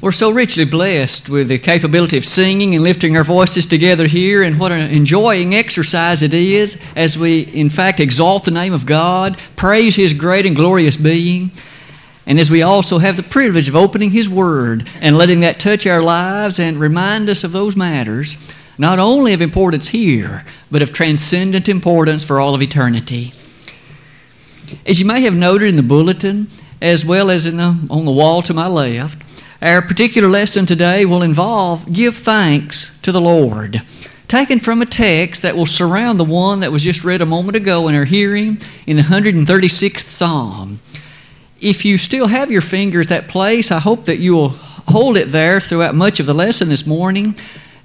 We're so richly blessed with the capability of singing and lifting our voices together here, and what an enjoying exercise it is as we, in fact, exalt the name of God, praise His great and glorious being, and as we also have the privilege of opening His Word and letting that touch our lives and remind us of those matters, not only of importance here, but of transcendent importance for all of eternity. As you may have noted in the bulletin, as well as the, on the wall to my left, our particular lesson today will involve give thanks to the Lord, taken from a text that will surround the one that was just read a moment ago in our hearing in the 136th Psalm. If you still have your finger at that place, I hope that you will hold it there throughout much of the lesson this morning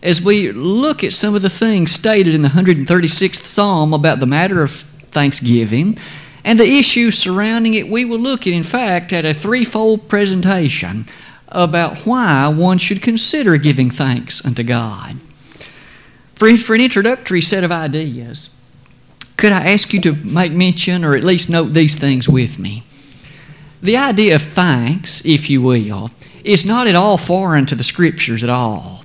as we look at some of the things stated in the 136th Psalm about the matter of thanksgiving and the issues surrounding it. We will look at, in fact, at a threefold presentation about why one should consider giving thanks unto God. For, for an introductory set of ideas, could I ask you to make mention or at least note these things with me? The idea of thanks, if you will, is not at all foreign to the Scriptures at all.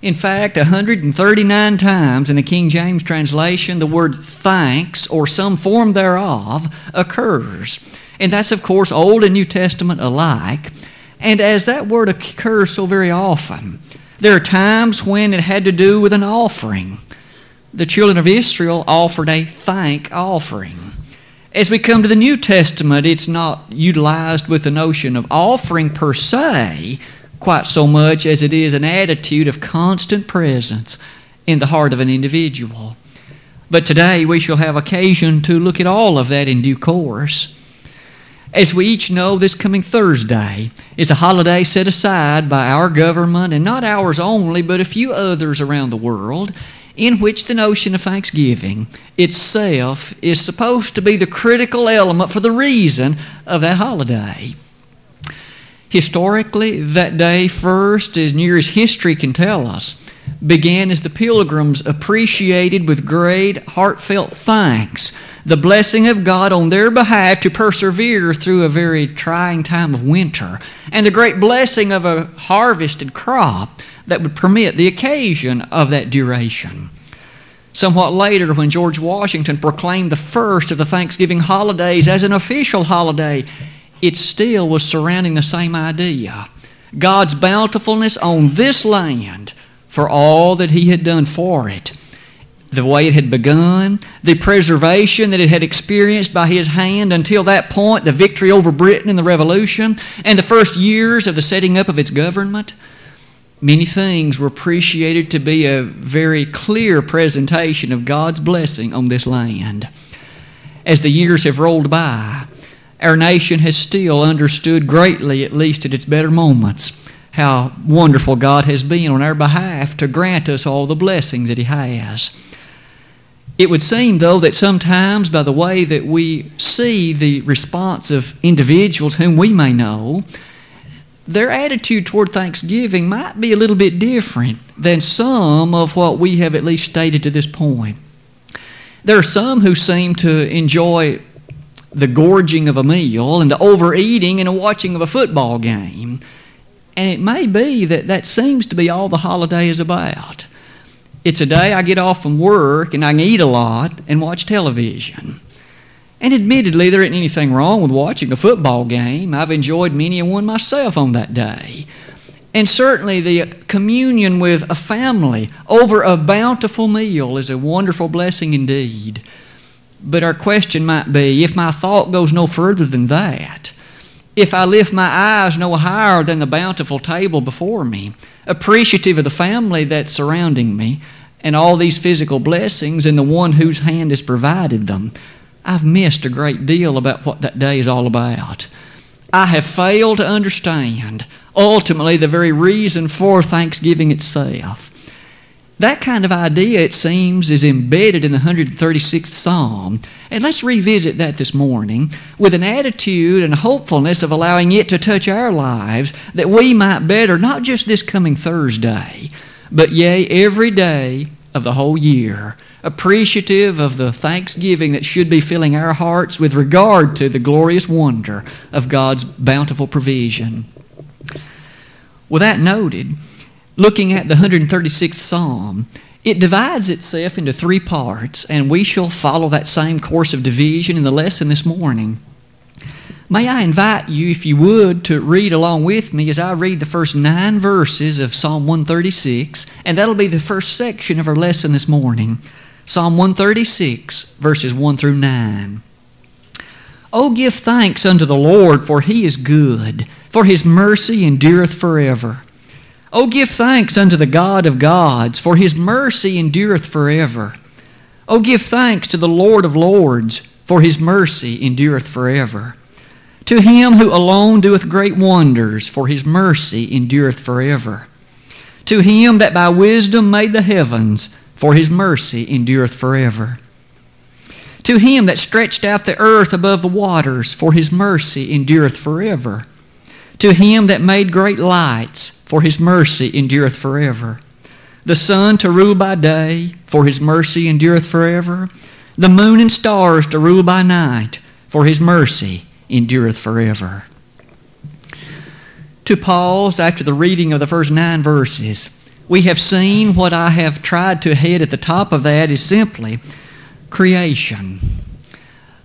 In fact, 139 times in the King James translation, the word thanks or some form thereof occurs. And that's, of course, Old and New Testament alike. And as that word occurs so very often, there are times when it had to do with an offering. The children of Israel offered a thank offering. As we come to the New Testament, it's not utilized with the notion of offering per se quite so much as it is an attitude of constant presence in the heart of an individual. But today we shall have occasion to look at all of that in due course. As we each know, this coming Thursday is a holiday set aside by our government, and not ours only, but a few others around the world, in which the notion of thanksgiving itself is supposed to be the critical element for the reason of that holiday. Historically, that day first, as near as history can tell us, began as the pilgrims appreciated with great heartfelt thanks the blessing of God on their behalf to persevere through a very trying time of winter, and the great blessing of a harvested crop that would permit the occasion of that duration. Somewhat later, when George Washington proclaimed the first of the Thanksgiving holidays as an official holiday, it still was surrounding the same idea God's bountifulness on this land for all that He had done for it the way it had begun, the preservation that it had experienced by his hand until that point, the victory over Britain in the Revolution, and the first years of the setting up of its government. Many things were appreciated to be a very clear presentation of God's blessing on this land. As the years have rolled by, our nation has still understood greatly, at least at its better moments, how wonderful God has been on our behalf to grant us all the blessings that He has. It would seem, though, that sometimes by the way that we see the response of individuals whom we may know, their attitude toward Thanksgiving might be a little bit different than some of what we have at least stated to this point. There are some who seem to enjoy the gorging of a meal and the overeating and the watching of a football game. And it may be that that seems to be all the holiday is about. It's a day I get off from work and I can eat a lot and watch television. And admittedly, there isn't anything wrong with watching a football game. I've enjoyed many a one myself on that day. And certainly, the communion with a family over a bountiful meal is a wonderful blessing indeed. But our question might be if my thought goes no further than that, if I lift my eyes no higher than the bountiful table before me, appreciative of the family that's surrounding me and all these physical blessings and the one whose hand has provided them, I've missed a great deal about what that day is all about. I have failed to understand ultimately the very reason for Thanksgiving itself. That kind of idea, it seems, is embedded in the 136th Psalm. And let's revisit that this morning with an attitude and hopefulness of allowing it to touch our lives that we might better, not just this coming Thursday, but yea, every day of the whole year, appreciative of the thanksgiving that should be filling our hearts with regard to the glorious wonder of God's bountiful provision. With that noted, looking at the 136th Psalm, it divides itself into three parts, and we shall follow that same course of division in the lesson this morning. May I invite you, if you would, to read along with me as I read the first nine verses of Psalm 136, and that'll be the first section of our lesson this morning. Psalm 136, verses 1 through 9. Oh, give thanks unto the Lord, for he is good, for his mercy endureth forever. Oh, give thanks unto the God of gods, for his mercy endureth forever. Oh, give thanks to the Lord of lords, for his mercy endureth forever. To him who alone doeth great wonders, for his mercy endureth forever. To him that by wisdom made the heavens, for his mercy endureth forever. To him that stretched out the earth above the waters, for his mercy endureth forever. To him that made great lights, for his mercy endureth forever. The sun to rule by day, for his mercy endureth forever. The moon and stars to rule by night, for his mercy endureth forever. To pause after the reading of the first nine verses, we have seen what I have tried to head at the top of that is simply creation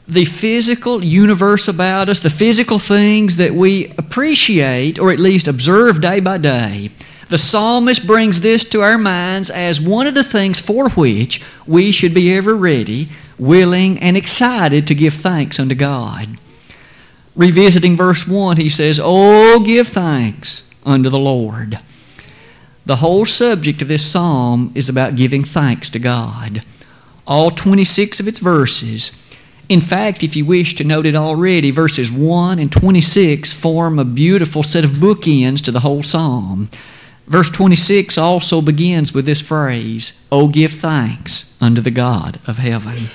the physical universe about us, the physical things that we appreciate or at least observe day by day, the psalmist brings this to our minds as one of the things for which we should be ever ready, willing, and excited to give thanks unto God. Revisiting verse 1, he says, Oh, give thanks unto the Lord. The whole subject of this psalm is about giving thanks to God. All 26 of its verses in fact, if you wish to note it already, verses 1 and 26 form a beautiful set of bookends to the whole psalm. Verse 26 also begins with this phrase, Oh, give thanks unto the God of heaven.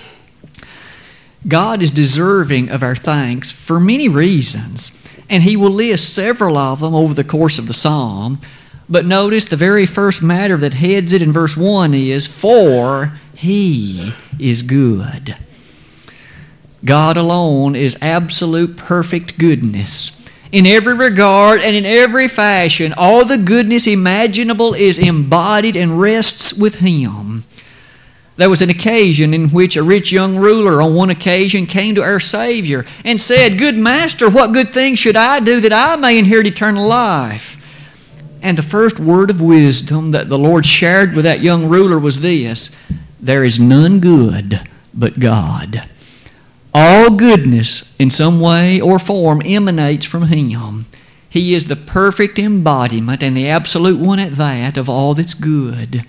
God is deserving of our thanks for many reasons, and He will list several of them over the course of the psalm. But notice the very first matter that heads it in verse 1 is, For He is good. God alone is absolute perfect goodness. In every regard and in every fashion, all the goodness imaginable is embodied and rests with Him. There was an occasion in which a rich young ruler on one occasion came to our Savior and said, Good Master, what good thing should I do that I may inherit eternal life? And the first word of wisdom that the Lord shared with that young ruler was this There is none good but God. All goodness, in some way or form, emanates from Him. He is the perfect embodiment and the absolute one at that of all that's good.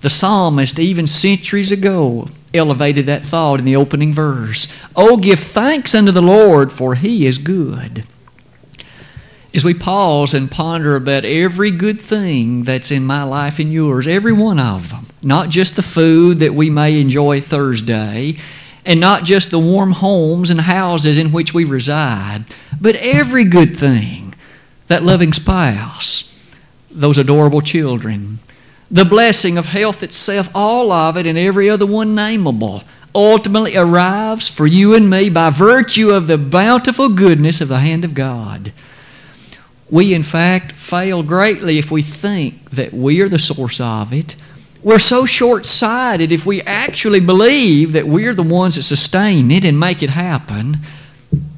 The psalmist, even centuries ago, elevated that thought in the opening verse. Oh, give thanks unto the Lord, for He is good. As we pause and ponder about every good thing that's in my life and yours, every one of them, not just the food that we may enjoy Thursday, and not just the warm homes and houses in which we reside, but every good thing that loving spouse, those adorable children, the blessing of health itself, all of it and every other one nameable, ultimately arrives for you and me by virtue of the bountiful goodness of the hand of God. We, in fact, fail greatly if we think that we are the source of it we're so short sighted if we actually believe that we're the ones that sustain it and make it happen.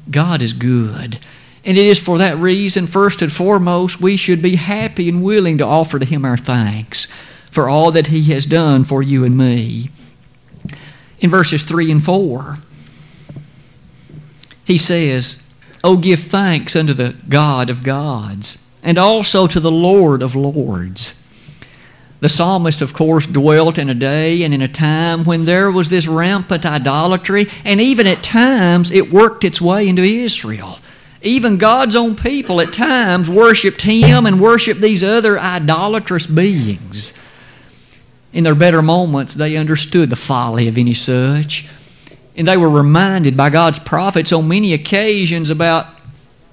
God is good. And it is for that reason, first and foremost, we should be happy and willing to offer to Him our thanks for all that He has done for you and me. In verses 3 and 4, He says, Oh, give thanks unto the God of gods, and also to the Lord of lords the psalmist, of course, dwelt in a day and in a time when there was this rampant idolatry, and even at times it worked its way into Israel. Even God's own people at times worshiped Him and worshiped these other idolatrous beings. In their better moments, they understood the folly of any such. And they were reminded by God's prophets on many occasions about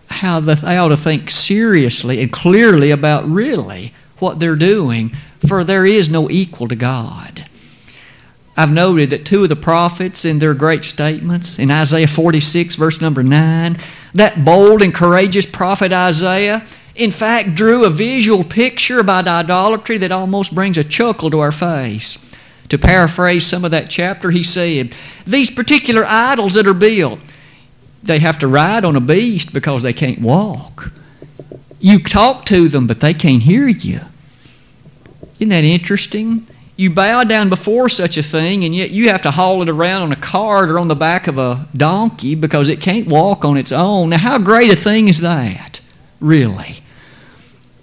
how they ought to think seriously and clearly about really what they're doing for there is no equal to God. I've noted that two of the prophets, in their great statements, in Isaiah 46, verse number 9, that bold and courageous prophet Isaiah, In fact, drew a visual picture about idolatry that almost brings a chuckle to our face. To paraphrase some of that chapter, he said, These particular idols that are built, they have to ride on a beast because they can't walk. You talk to them, but they can't hear you. Isn't that interesting? You bow down before such a thing, and yet you have to haul it around on a cart or on the back of a donkey because it can't walk on its own. Now, how great a thing is that, really?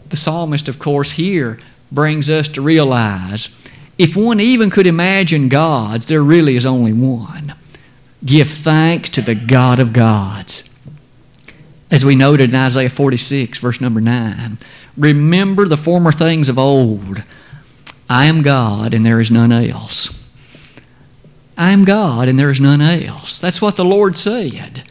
The psalmist, of course, here brings us to realize if one even could imagine gods, there really is only one. Give thanks to the God of gods. As we noted in Isaiah 46, verse number 9, remember the former things of old. I am God and there is none else. I am God and there is none else. That's what the Lord said.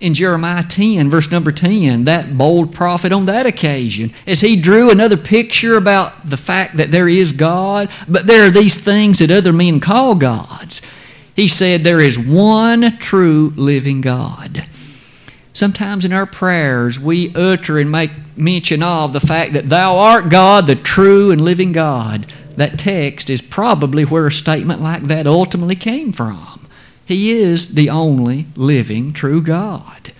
In Jeremiah 10, verse number 10, that bold prophet on that occasion, as he drew another picture about the fact that there is God, but there are these things that other men call gods, he said, There is one true living God. Sometimes in our prayers, we utter and make mention of the fact that Thou art God, the true and living God. That text is probably where a statement like that ultimately came from. He is the only living true God.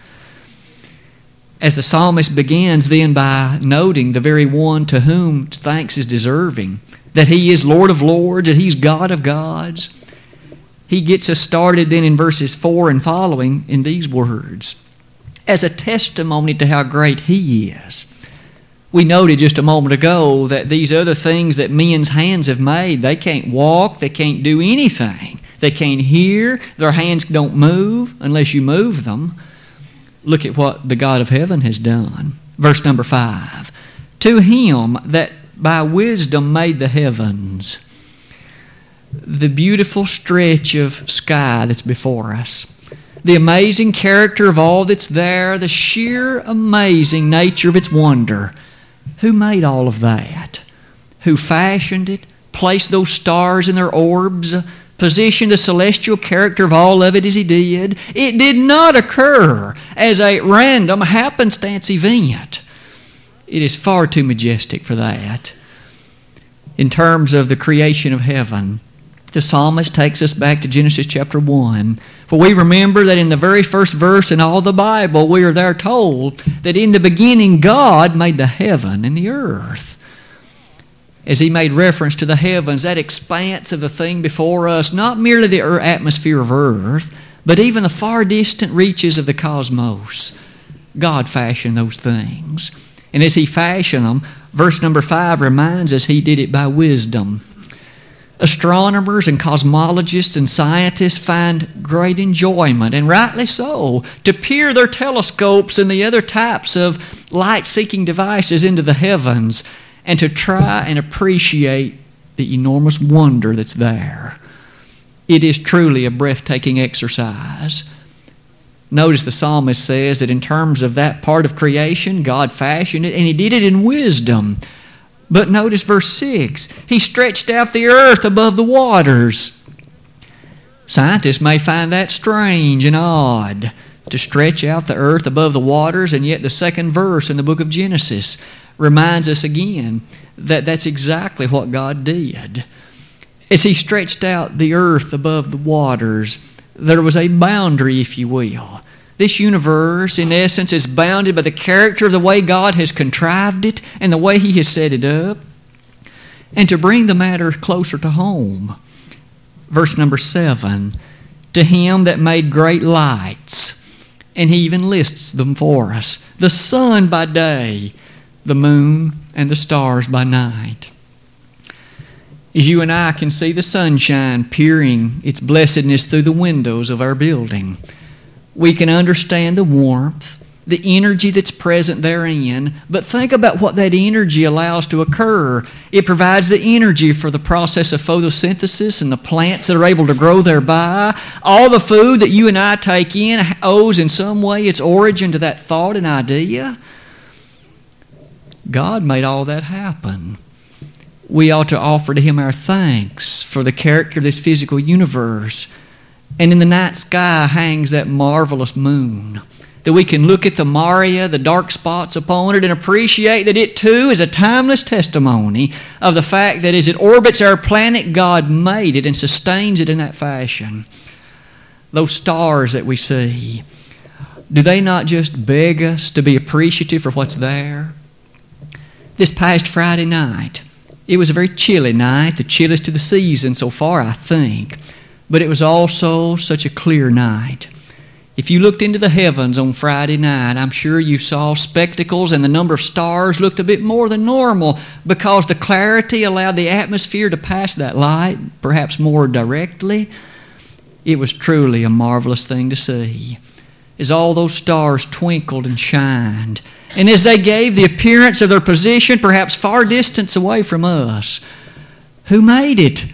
As the psalmist begins then by noting the very one to whom thanks is deserving, that he is Lord of lords, that he's God of gods, he gets us started then in verses 4 and following in these words as a testimony to how great He is. We noted just a moment ago that these other things that men's hands have made, they can't walk, they can't do anything. They can't hear, their hands don't move unless you move them. Look at what the God of heaven has done. Verse number 5 To him that by wisdom made the heavens, the beautiful stretch of sky that's before us the amazing character of all that's there, the sheer amazing nature of its wonder. Who made all of that? Who fashioned it, placed those stars in their orbs, positioned the celestial character of all of it as He did? It did not occur as a random happenstance event. It is far too majestic for that. In terms of the creation of heaven, the psalmist takes us back to Genesis chapter 1 for we remember that in the very first verse in all the Bible, we are there told that in the beginning God made the heaven and the earth. As he made reference to the heavens, that expanse of the thing before us, not merely the atmosphere of earth, but even the far distant reaches of the cosmos. God fashioned those things. And as he fashioned them, verse number 5 reminds us he did it by wisdom. Astronomers and cosmologists and scientists find great enjoyment, and rightly so, to peer their telescopes and the other types of light seeking devices into the heavens and to try and appreciate the enormous wonder that's there. It is truly a breathtaking exercise. Notice the psalmist says that in terms of that part of creation, God fashioned it, and He did it in wisdom. But notice verse 6 He stretched out the earth above the waters. Scientists may find that strange and odd to stretch out the earth above the waters, and yet the second verse in the book of Genesis reminds us again that that's exactly what God did. As He stretched out the earth above the waters, there was a boundary, if you will. This universe, in essence, is bounded by the character of the way God has contrived it and the way He has set it up. And to bring the matter closer to home, verse number 7 To Him that made great lights, and He even lists them for us the sun by day, the moon, and the stars by night. As you and I can see the sunshine peering its blessedness through the windows of our building we can understand the warmth, the energy that's present therein, but think about what that energy allows to occur. It provides the energy for the process of photosynthesis and the plants that are able to grow thereby. All the food that you and I take in owes in some way its origin to that thought and idea. God made all that happen. We ought to offer to Him our thanks for the character of this physical universe and in the night sky hangs that marvelous moon that we can look at the Maria, the dark spots upon it, and appreciate that it too is a timeless testimony of the fact that as it orbits our planet, God made it and sustains it in that fashion. Those stars that we see, do they not just beg us to be appreciative for what's there? This past Friday night, it was a very chilly night, the chilliest of the season so far, I think, but it was also such a clear night. If you looked into the heavens on Friday night, I'm sure you saw spectacles and the number of stars looked a bit more than normal because the clarity allowed the atmosphere to pass that light perhaps more directly. It was truly a marvelous thing to see as all those stars twinkled and shined, and as they gave the appearance of their position perhaps far distance away from us. Who made it?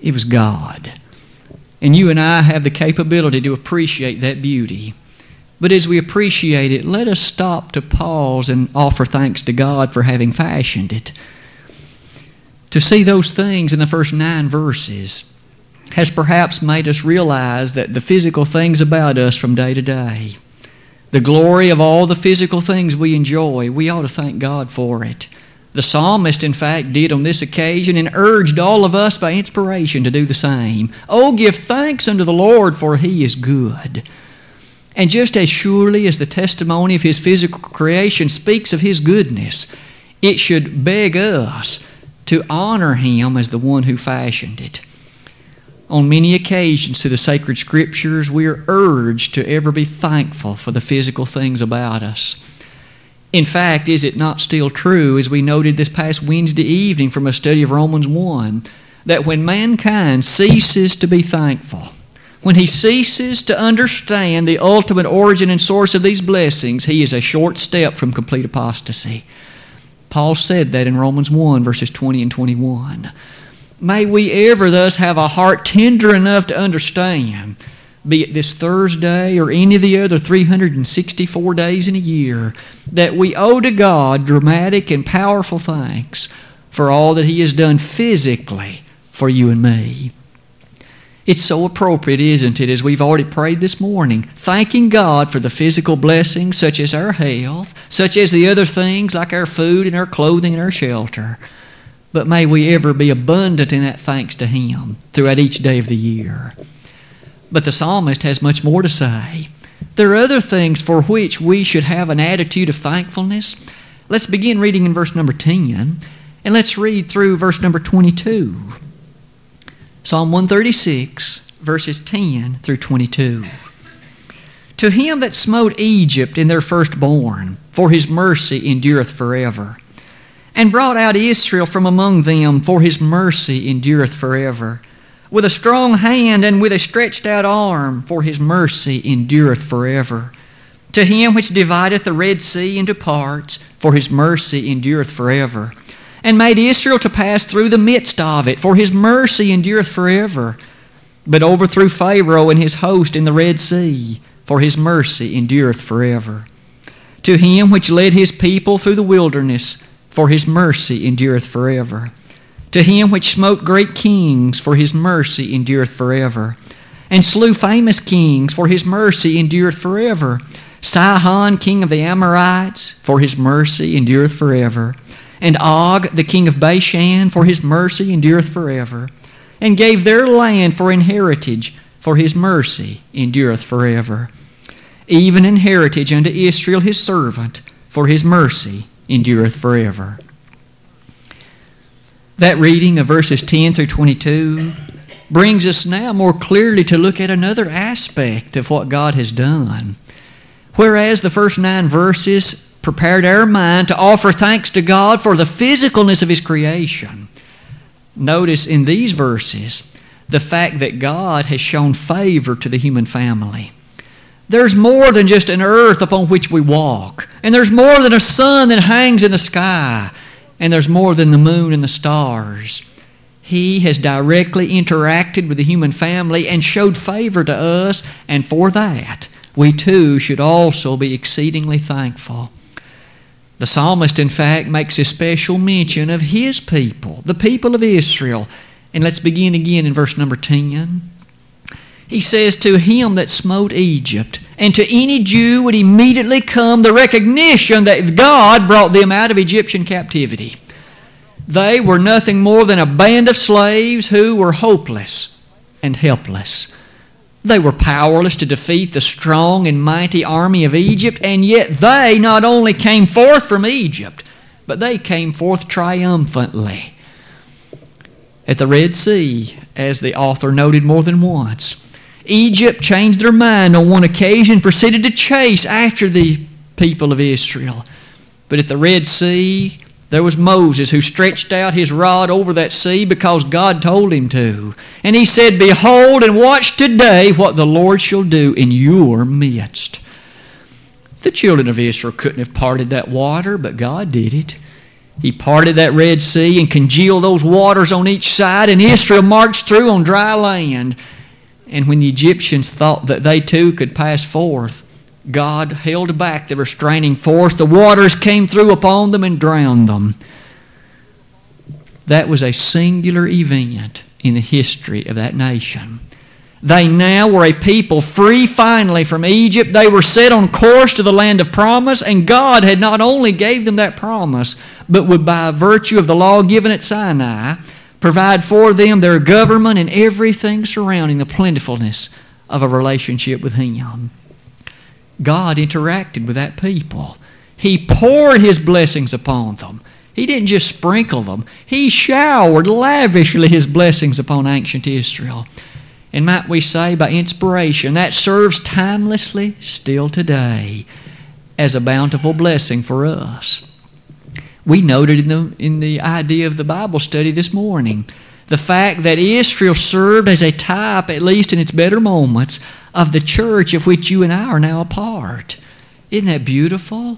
It was God. And you and I have the capability to appreciate that beauty. But as we appreciate it, let us stop to pause and offer thanks to God for having fashioned it. To see those things in the first nine verses has perhaps made us realize that the physical things about us from day to day, the glory of all the physical things we enjoy, we ought to thank God for it. The psalmist, in fact, did on this occasion and urged all of us by inspiration to do the same. Oh, give thanks unto the Lord, for he is good. And just as surely as the testimony of his physical creation speaks of his goodness, it should beg us to honor him as the one who fashioned it. On many occasions through the sacred scriptures, we are urged to ever be thankful for the physical things about us. In fact, is it not still true, as we noted this past Wednesday evening from a study of Romans 1, that when mankind ceases to be thankful, when he ceases to understand the ultimate origin and source of these blessings, he is a short step from complete apostasy. Paul said that in Romans 1, verses 20 and 21. May we ever thus have a heart tender enough to understand be it this Thursday or any of the other 364 days in a year, that we owe to God dramatic and powerful thanks for all that He has done physically for you and me. It's so appropriate, isn't it, as we've already prayed this morning, thanking God for the physical blessings such as our health, such as the other things like our food and our clothing and our shelter. But may we ever be abundant in that thanks to Him throughout each day of the year. But the psalmist has much more to say. There are other things for which we should have an attitude of thankfulness. Let's begin reading in verse number 10, and let's read through verse number 22. Psalm 136, verses 10 through 22. To him that smote Egypt in their firstborn, for his mercy endureth forever, and brought out Israel from among them, for his mercy endureth forever with a strong hand and with a stretched out arm, for his mercy endureth forever. To him which divideth the Red Sea into parts, for his mercy endureth forever. And made Israel to pass through the midst of it, for his mercy endureth forever. But overthrew Pharaoh and his host in the Red Sea, for his mercy endureth forever. To him which led his people through the wilderness, for his mercy endureth forever to him which smote great kings, for his mercy endureth forever. And slew famous kings, for his mercy endureth forever. Sihon, king of the Amorites, for his mercy endureth forever. And Og, the king of Bashan, for his mercy endureth forever. And gave their land for an heritage, for his mercy endureth forever. Even an heritage unto Israel his servant, for his mercy endureth forever. That reading of verses 10 through 22 brings us now more clearly to look at another aspect of what God has done. Whereas the first nine verses prepared our mind to offer thanks to God for the physicalness of His creation, notice in these verses the fact that God has shown favor to the human family. There's more than just an earth upon which we walk, and there's more than a sun that hangs in the sky and there's more than the moon and the stars. He has directly interacted with the human family and showed favor to us, and for that, we too should also be exceedingly thankful. The psalmist, in fact, makes a special mention of his people, the people of Israel. And let's begin again in verse number 10. He says, To him that smote Egypt, and to any Jew would immediately come the recognition that God brought them out of Egyptian captivity. They were nothing more than a band of slaves who were hopeless and helpless. They were powerless to defeat the strong and mighty army of Egypt, and yet they not only came forth from Egypt, but they came forth triumphantly. At the Red Sea, as the author noted more than once, Egypt changed their mind on one occasion, proceeded to chase after the people of Israel. But at the Red Sea, there was Moses who stretched out his rod over that sea because God told him to. And he said, Behold and watch today what the Lord shall do in your midst. The children of Israel couldn't have parted that water, but God did it. He parted that Red Sea and congealed those waters on each side, and Israel marched through on dry land. And when the Egyptians thought that they too could pass forth, God held back the restraining force. The waters came through upon them and drowned them. That was a singular event in the history of that nation. They now were a people free finally from Egypt. They were set on course to the land of promise, and God had not only gave them that promise, but would by virtue of the law given at Sinai provide for them their government and everything surrounding the plentifulness of a relationship with Him. God interacted with that people. He poured His blessings upon them. He didn't just sprinkle them, He showered lavishly His blessings upon ancient Israel and might we say by inspiration, that serves timelessly still today as a bountiful blessing for us. We noted in the, in the idea of the Bible study this morning the fact that Israel served as a type, at least in its better moments, of the church of which you and I are now a part. Isn't that beautiful?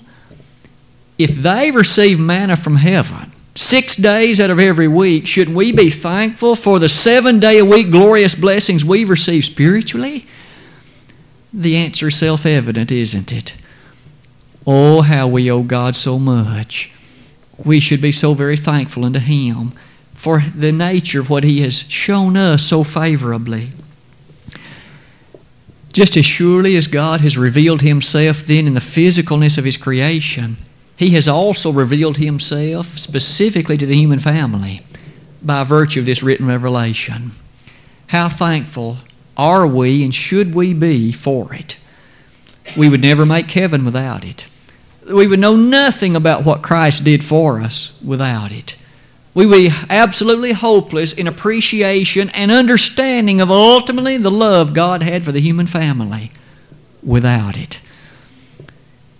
If they receive manna from heaven, six days out of every week, shouldn't we be thankful for the seven day a week glorious blessings we receive spiritually? The answer is self evident, isn't it? Oh, how we owe God so much. We should be so very thankful unto Him for the nature of what He has shown us so favorably. Just as surely as God has revealed Himself then in the physicalness of His creation, he has also revealed Himself specifically to the human family by virtue of this written revelation. How thankful are we and should we be for it? We would never make heaven without it. We would know nothing about what Christ did for us without it. We would be absolutely hopeless in appreciation and understanding of ultimately the love God had for the human family without it.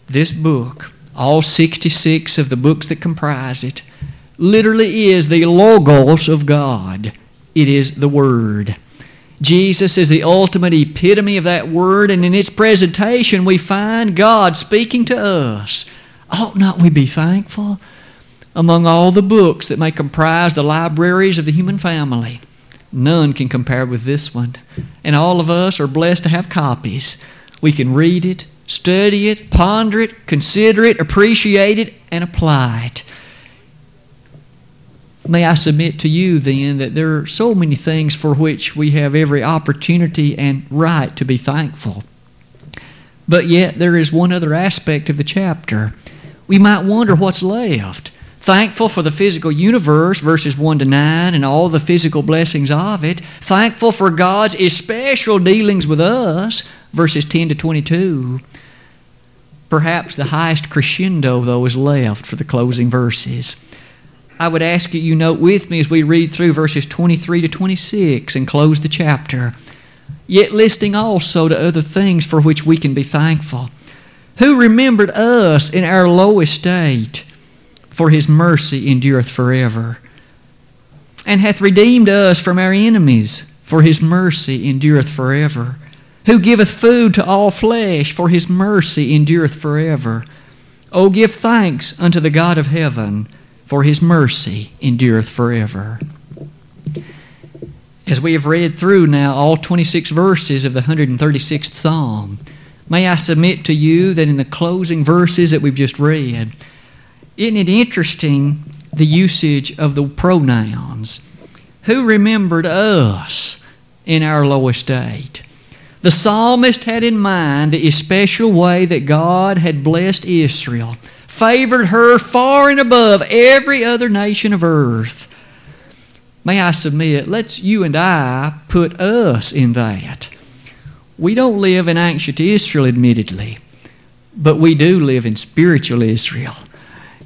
This book all 66 of the books that comprise it, literally is the Logos of God. It is the Word. Jesus is the ultimate epitome of that Word, and in its presentation, we find God speaking to us. Ought not we be thankful? Among all the books that may comprise the libraries of the human family, none can compare with this one. And all of us are blessed to have copies. We can read it, Study it, ponder it, consider it, appreciate it, and apply it. May I submit to you then that there are so many things for which we have every opportunity and right to be thankful. But yet there is one other aspect of the chapter. We might wonder what's left. Thankful for the physical universe, verses 1 to 9, and all the physical blessings of it. Thankful for God's especial dealings with us, verses 10 to 22. Perhaps the highest crescendo, though, is left for the closing verses. I would ask you, you note with me as we read through verses 23 to 26 and close the chapter, yet listing also to other things for which we can be thankful. Who remembered us in our low estate, for his mercy endureth forever, and hath redeemed us from our enemies, for his mercy endureth forever. Who giveth food to all flesh, for his mercy endureth forever. O give thanks unto the God of heaven, for his mercy endureth forever. As we have read through now all 26 verses of the 136th Psalm, may I submit to you that in the closing verses that we've just read, isn't it interesting the usage of the pronouns? Who remembered us in our low estate? The psalmist had in mind the especial way that God had blessed Israel, favored her far and above every other nation of earth. May I submit, let's you and I put us in that. We don't live in ancient Israel, admittedly, but we do live in spiritual Israel.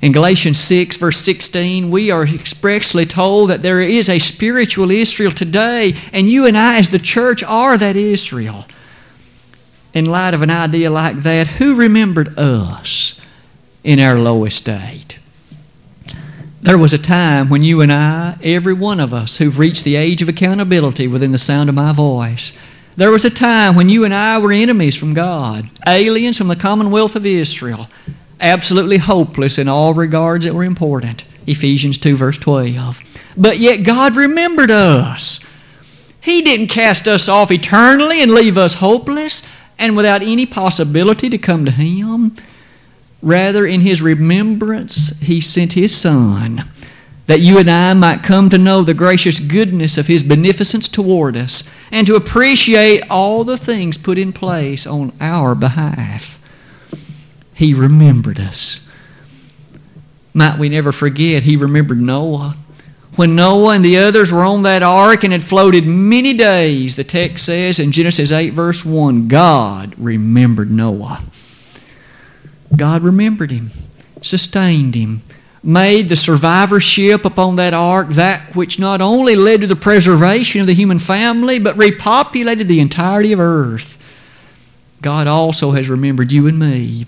In Galatians 6, verse 16, we are expressly told that there is a spiritual Israel today, and you and I, as the church, are that Israel. In light of an idea like that, who remembered us in our lowest state? There was a time when you and I, every one of us who've reached the age of accountability within the sound of my voice, there was a time when you and I were enemies from God, aliens from the commonwealth of Israel absolutely hopeless in all regards that were important. Ephesians 2, verse 12. But yet God remembered us. He didn't cast us off eternally and leave us hopeless and without any possibility to come to Him. Rather, in His remembrance, He sent His Son that you and I might come to know the gracious goodness of His beneficence toward us and to appreciate all the things put in place on our behalf. He remembered us. Might we never forget, He remembered Noah. When Noah and the others were on that ark and had floated many days, the text says in Genesis 8, verse 1, God remembered Noah. God remembered him, sustained him, made the survivorship upon that ark that which not only led to the preservation of the human family, but repopulated the entirety of earth. God also has remembered you and me.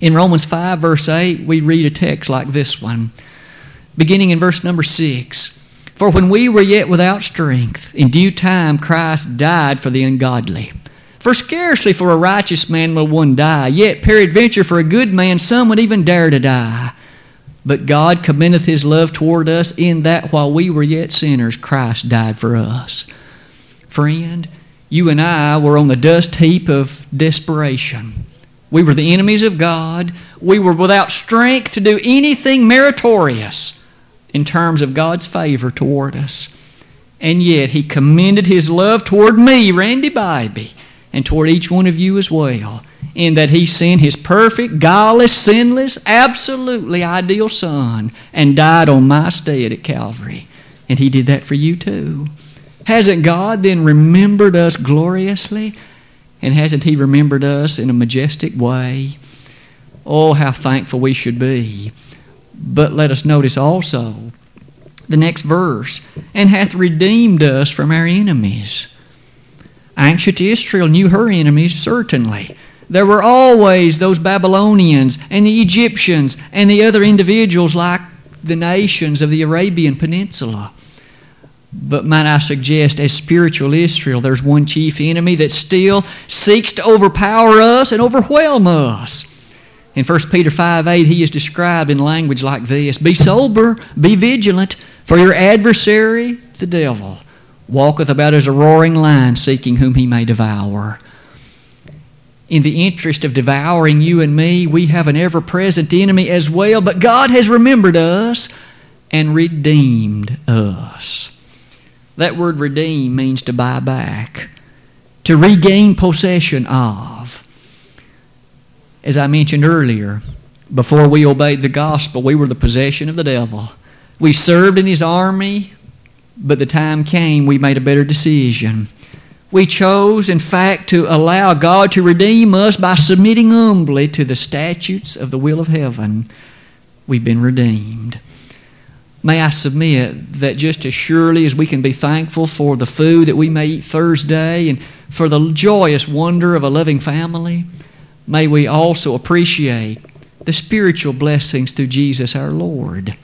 In Romans 5, verse 8, we read a text like this one, beginning in verse number 6. For when we were yet without strength, in due time Christ died for the ungodly. For scarcely for a righteous man will one die, yet peradventure for a good man some would even dare to die. But God commendeth his love toward us in that while we were yet sinners, Christ died for us. Friend, you and I were on the dust heap of desperation. We were the enemies of God. We were without strength to do anything meritorious in terms of God's favor toward us. And yet, He commended His love toward me, Randy Bybee, and toward each one of you as well, in that He sent His perfect, guileless, sinless, absolutely ideal Son and died on my stead at Calvary. And He did that for you too. Hasn't God then remembered us gloriously? And hasn't He remembered us in a majestic way? Oh, how thankful we should be. But let us notice also the next verse and hath redeemed us from our enemies. Ancient Israel knew her enemies, certainly. There were always those Babylonians and the Egyptians and the other individuals like the nations of the Arabian Peninsula. But might I suggest, as spiritual Israel, there's one chief enemy that still seeks to overpower us and overwhelm us. In 1 Peter 5 8, he is described in language like this Be sober, be vigilant, for your adversary, the devil, walketh about as a roaring lion, seeking whom he may devour. In the interest of devouring you and me, we have an ever present enemy as well, but God has remembered us and redeemed us. That word redeem means to buy back, to regain possession of. As I mentioned earlier, before we obeyed the gospel, we were the possession of the devil. We served in his army, but the time came we made a better decision. We chose, in fact, to allow God to redeem us by submitting humbly to the statutes of the will of heaven. We've been redeemed. May I submit that just as surely as we can be thankful for the food that we may eat Thursday and for the joyous wonder of a loving family, may we also appreciate the spiritual blessings through Jesus our Lord.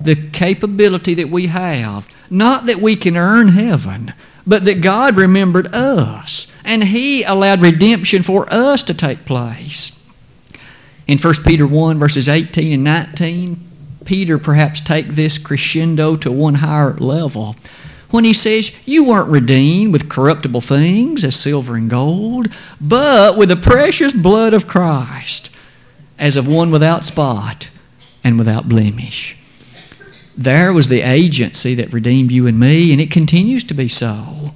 The capability that we have, not that we can earn heaven, but that God remembered us and He allowed redemption for us to take place. In 1 Peter 1, verses 18 and 19, Peter perhaps take this crescendo to one higher level when he says, You weren't redeemed with corruptible things as silver and gold, but with the precious blood of Christ, as of one without spot and without blemish. There was the agency that redeemed you and me, and it continues to be so.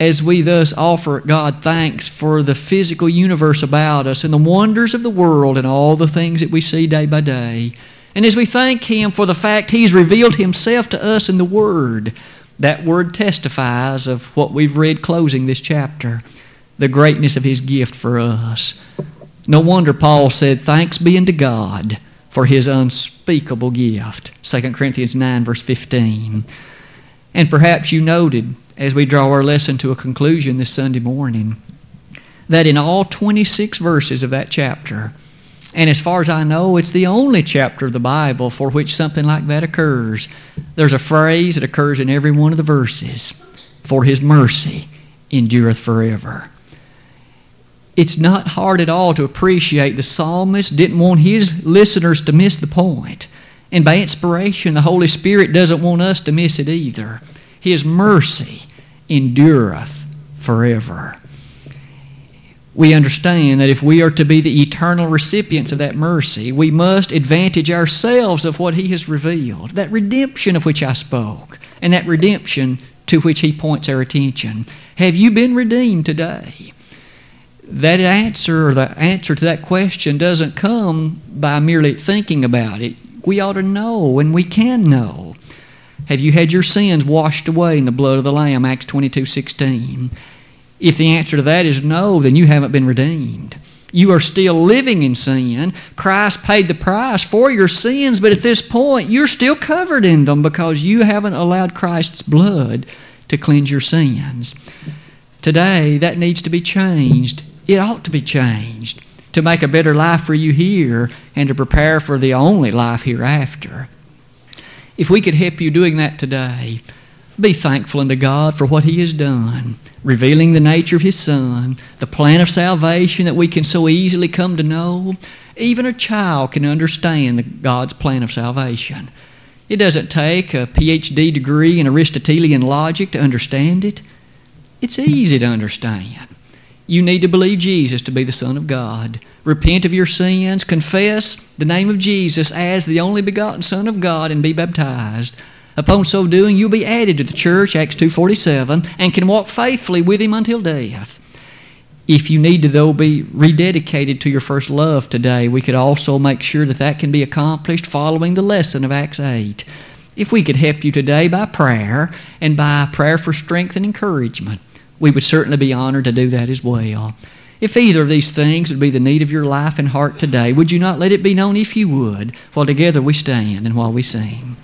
as we thus offer God thanks for the physical universe about us and the wonders of the world and all the things that we see day by day. And as we thank Him for the fact He's revealed Himself to us in the Word, that Word testifies of what we've read closing this chapter the greatness of His gift for us. No wonder Paul said, Thanks be unto God for His unspeakable gift. 2 Corinthians 9, verse 15. And perhaps you noted as we draw our lesson to a conclusion this Sunday morning that in all 26 verses of that chapter, and as far as I know, it's the only chapter of the Bible for which something like that occurs. There's a phrase that occurs in every one of the verses For his mercy endureth forever. It's not hard at all to appreciate the psalmist didn't want his listeners to miss the point. And by inspiration, the Holy Spirit doesn't want us to miss it either. His mercy endureth forever. We understand that if we are to be the eternal recipients of that mercy, we must advantage ourselves of what He has revealed, that redemption of which I spoke, and that redemption to which He points our attention. Have you been redeemed today? That answer, or the answer to that question, doesn't come by merely thinking about it. We ought to know, and we can know. Have you had your sins washed away in the blood of the Lamb? Acts 22 16. If the answer to that is no, then you haven't been redeemed. You are still living in sin. Christ paid the price for your sins, but at this point, you're still covered in them because you haven't allowed Christ's blood to cleanse your sins. Today, that needs to be changed. It ought to be changed to make a better life for you here and to prepare for the only life hereafter. If we could help you doing that today, be thankful unto God for what He has done, revealing the nature of His Son, the plan of salvation that we can so easily come to know. Even a child can understand God's plan of salvation. It doesn't take a PhD degree in Aristotelian logic to understand it. It's easy to understand. You need to believe Jesus to be the Son of God. Repent of your sins, confess the name of Jesus as the only begotten Son of God, and be baptized. Upon so doing, you'll be added to the church, Acts 2.47, and can walk faithfully with Him until death. If you need to, though, be rededicated to your first love today, we could also make sure that that can be accomplished following the lesson of Acts 8. If we could help you today by prayer and by prayer for strength and encouragement, we would certainly be honored to do that as well. If either of these things would be the need of your life and heart today, would you not let it be known if you would, while together we stand and while we sing?